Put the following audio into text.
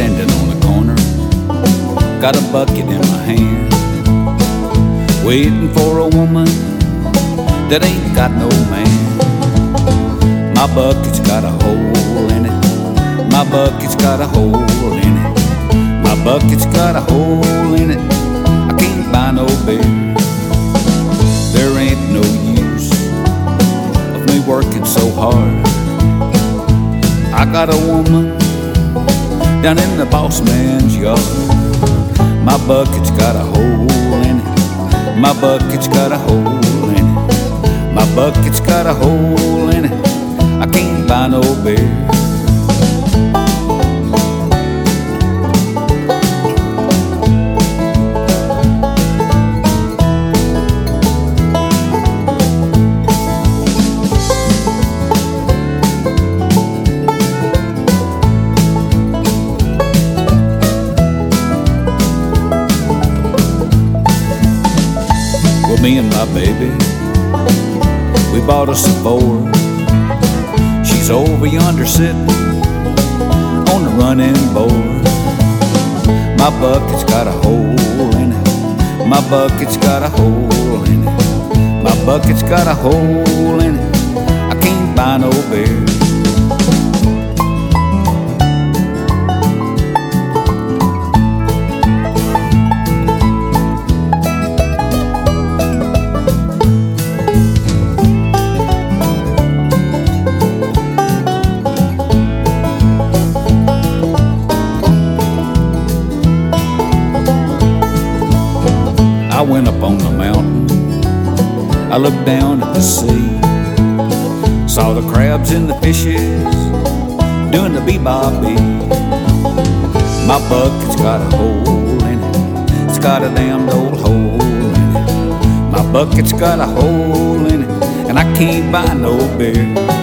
standing on the corner, got a bucket in my hand, waiting for a woman that ain't got no man. My bucket's got a hole in it. My bucket's got a hole in it. My bucket's got a hole in it. I can't buy no beer. There ain't no use of me working so hard. I got a woman down in the boss man's yard. My bucket's got a hole in it. My bucket's got a hole in it. My bucket's got a hole in it. I can't buy no beer. Me and my baby, we bought us a Ford. She's over yonder sitting on the running board. My bucket's got a hole in it. My bucket's got a hole in it. My bucket's got a hole in it. I can't buy no beer. I went up on the mountain. I looked down at the sea. Saw the crabs and the fishes doing the bee-bop-bee. My bucket's got a hole in it. It's got a damned old hole in it. My bucket's got a hole in it, and I can't buy no beer.